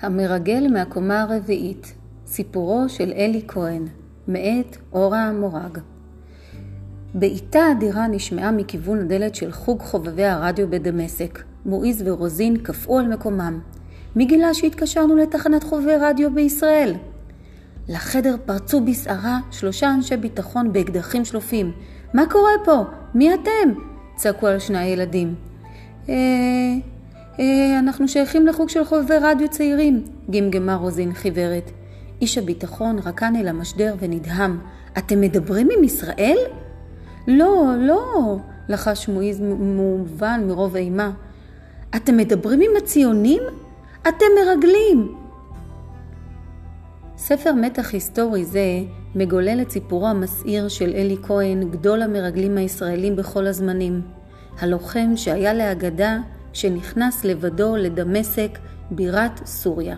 המרגל מהקומה הרביעית, סיפורו של אלי כהן, מאת אורה המורג. בעיטה אדירה נשמעה מכיוון הדלת של חוג חובבי הרדיו בדמשק. מועיז ורוזין קפאו על מקומם. מי גילה שהתקשרנו לתחנת חובבי רדיו בישראל? לחדר פרצו בסערה שלושה אנשי ביטחון באקדחים שלופים. מה קורה פה? מי אתם? צעקו על שני הילדים. אה... אה... אנחנו שייכים לחוג של חובבי רדיו צעירים, גמגמה רוזין חיוורת. איש הביטחון רקן אל המשדר ונדהם. אתם מדברים עם ישראל? לא, לא, לחש מועיז מובן מרוב אימה. אתם מדברים עם הציונים? אתם מרגלים! ספר מתח היסטורי זה מגולל את סיפורו המסעיר של אלי כהן, גדול המרגלים הישראלים בכל הזמנים. הלוחם שהיה לאגדה כשנכנס לבדו לדמשק, בירת סוריה.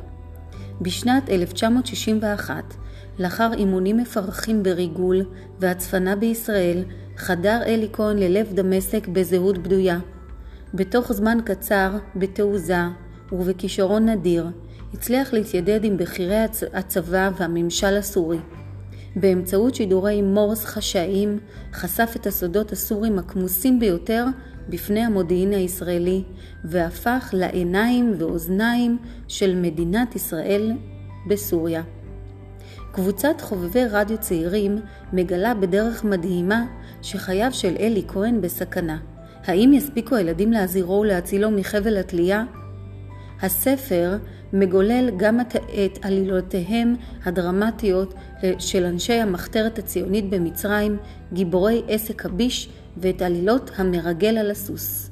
בשנת 1961, לאחר אימונים מפרכים בריגול והצפנה בישראל, חדר אלי כהן ללב דמשק בזהות בדויה. בתוך זמן קצר, בתעוזה ובכישרון נדיר, הצליח להתיידד עם בכירי הצבא והממשל הסורי. באמצעות שידורי מורס חשאיים, חשף את הסודות הסורים הכמוסים ביותר בפני המודיעין הישראלי, והפך לעיניים ואוזניים של מדינת ישראל בסוריה. קבוצת חובבי רדיו צעירים מגלה בדרך מדהימה שחייו של אלי כהן בסכנה. האם יספיקו הילדים להזהירו ולהצילו מחבל התלייה? הספר מגולל גם את עלילותיהם הדרמטיות של אנשי המחתרת הציונית במצרים, גיבורי עסק הביש ואת עלילות המרגל על הסוס.